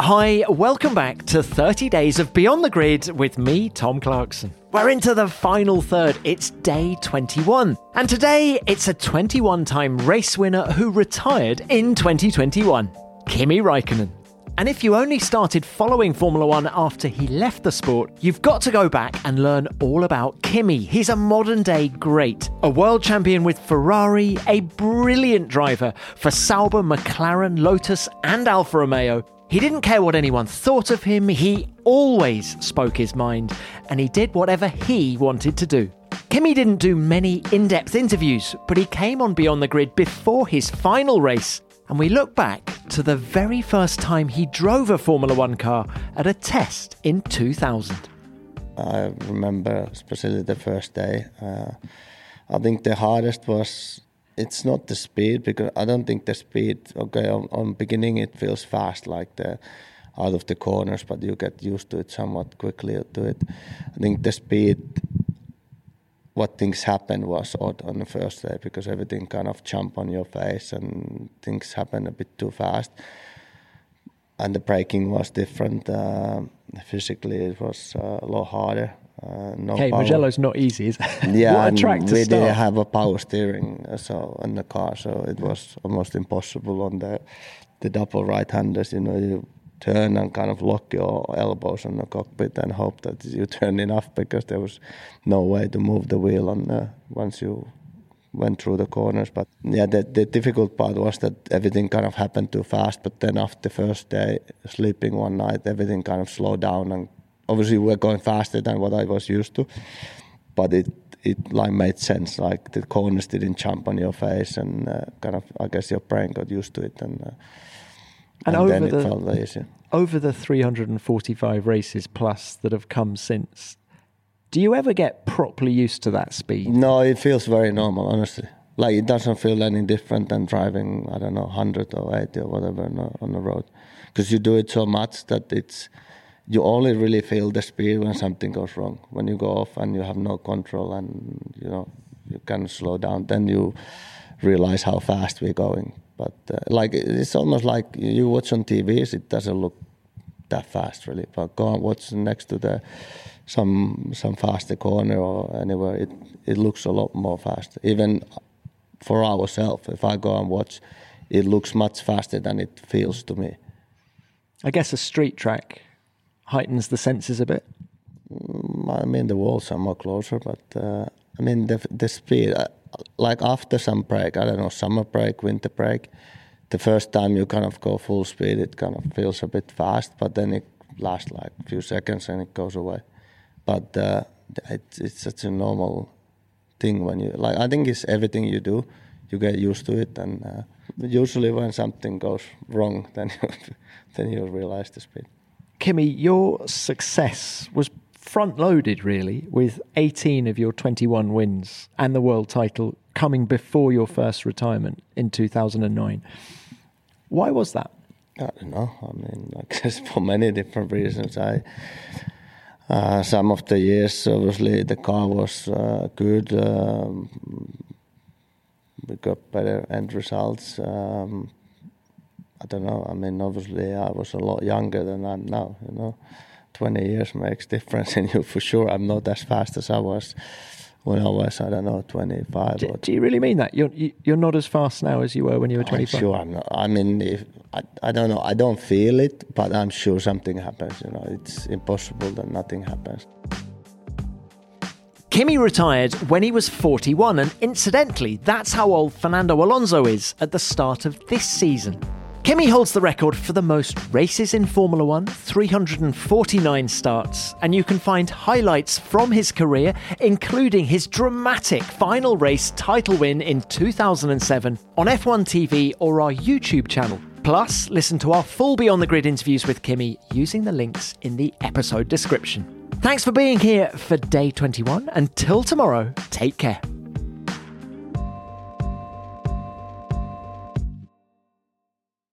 Hi, welcome back to 30 Days of Beyond the Grid with me, Tom Clarkson. We're into the final third. It's day 21. And today, it's a 21 time race winner who retired in 2021, Kimi Raikkonen. And if you only started following Formula One after he left the sport, you've got to go back and learn all about Kimi. He's a modern day great, a world champion with Ferrari, a brilliant driver for Sauber, McLaren, Lotus, and Alfa Romeo. He didn't care what anyone thought of him, he always spoke his mind, and he did whatever he wanted to do. Kimi didn't do many in depth interviews, but he came on Beyond the Grid before his final race, and we look back to the very first time he drove a Formula One car at a test in 2000. I remember especially the first day. Uh, I think the hardest was it's not the speed because I don't think the speed. Okay, on, on beginning it feels fast, like the out of the corners, but you get used to it somewhat quickly to it. I think the speed, what things happened was odd on the first day because everything kind of jump on your face and things happen a bit too fast. And the braking was different. Uh, physically, it was uh, a lot harder. Uh, no okay, power. Mugello's not easy, is it? Yeah, what a track to we start. didn't have a power steering uh, so in the car, so it was almost impossible on the the double right-handers. You know, you turn and kind of lock your elbows on the cockpit and hope that you turn enough because there was no way to move the wheel on the, once you went through the corners. But yeah, the, the difficult part was that everything kind of happened too fast. But then after the first day, sleeping one night, everything kind of slowed down and obviously we're going faster than what I was used to, but it it like made sense. Like the corners didn't jump on your face, and uh, kind of I guess your brain got used to it, and uh, and, and over the over the 345 races plus that have come since. Do you ever get properly used to that speed? No, it feels very normal, honestly. Like it doesn't feel any different than driving, I don't know, 100 or 80 or whatever on the road. Because you do it so much that it's, you only really feel the speed when something goes wrong. When you go off and you have no control and you know you can slow down, then you realize how fast we're going. But uh, like it's almost like you watch on TVs, it doesn't look that fast really. But go and watch next to the some some faster corner or anywhere, it it looks a lot more fast. Even for ourselves, if I go and watch, it looks much faster than it feels to me. I guess a street track heightens the senses a bit? Mm, I mean, the walls are more closer, but uh, I mean, the, the speed, uh, like after some break, I don't know, summer break, winter break, the first time you kind of go full speed, it kind of feels a bit fast, but then it lasts like a few seconds and it goes away. But uh, it, it's such a normal thing when you, like, I think it's everything you do, you get used to it. And uh, usually when something goes wrong, then then you realize the speed. Kimi, your success was front loaded really, with 18 of your 21 wins and the world title coming before your first retirement in 2009. Why was that? I don't know. I mean, I guess for many different reasons. I uh, some of the years, obviously, the car was uh, good. Um, we got better end results. Um, I don't know. I mean, obviously, I was a lot younger than I'm now. You know, twenty years makes difference in you for sure. I'm not as fast as I was when I was, I don't know, 25. Do, do you really mean that? You're you're not as fast now as you were when you were 25. sure, I'm not. I mean, if, I I don't know. I don't feel it, but I'm sure something happens. You know, it's impossible that nothing happens. Kimi retired when he was 41, and incidentally, that's how old Fernando Alonso is at the start of this season. Kimi holds the record for the most races in Formula One, 349 starts, and you can find highlights from his career, including his dramatic final race title win in 2007 on F1 TV or our YouTube channel. Plus, listen to our full Beyond the Grid interviews with Kimi using the links in the episode description. Thanks for being here for day 21. Until tomorrow, take care.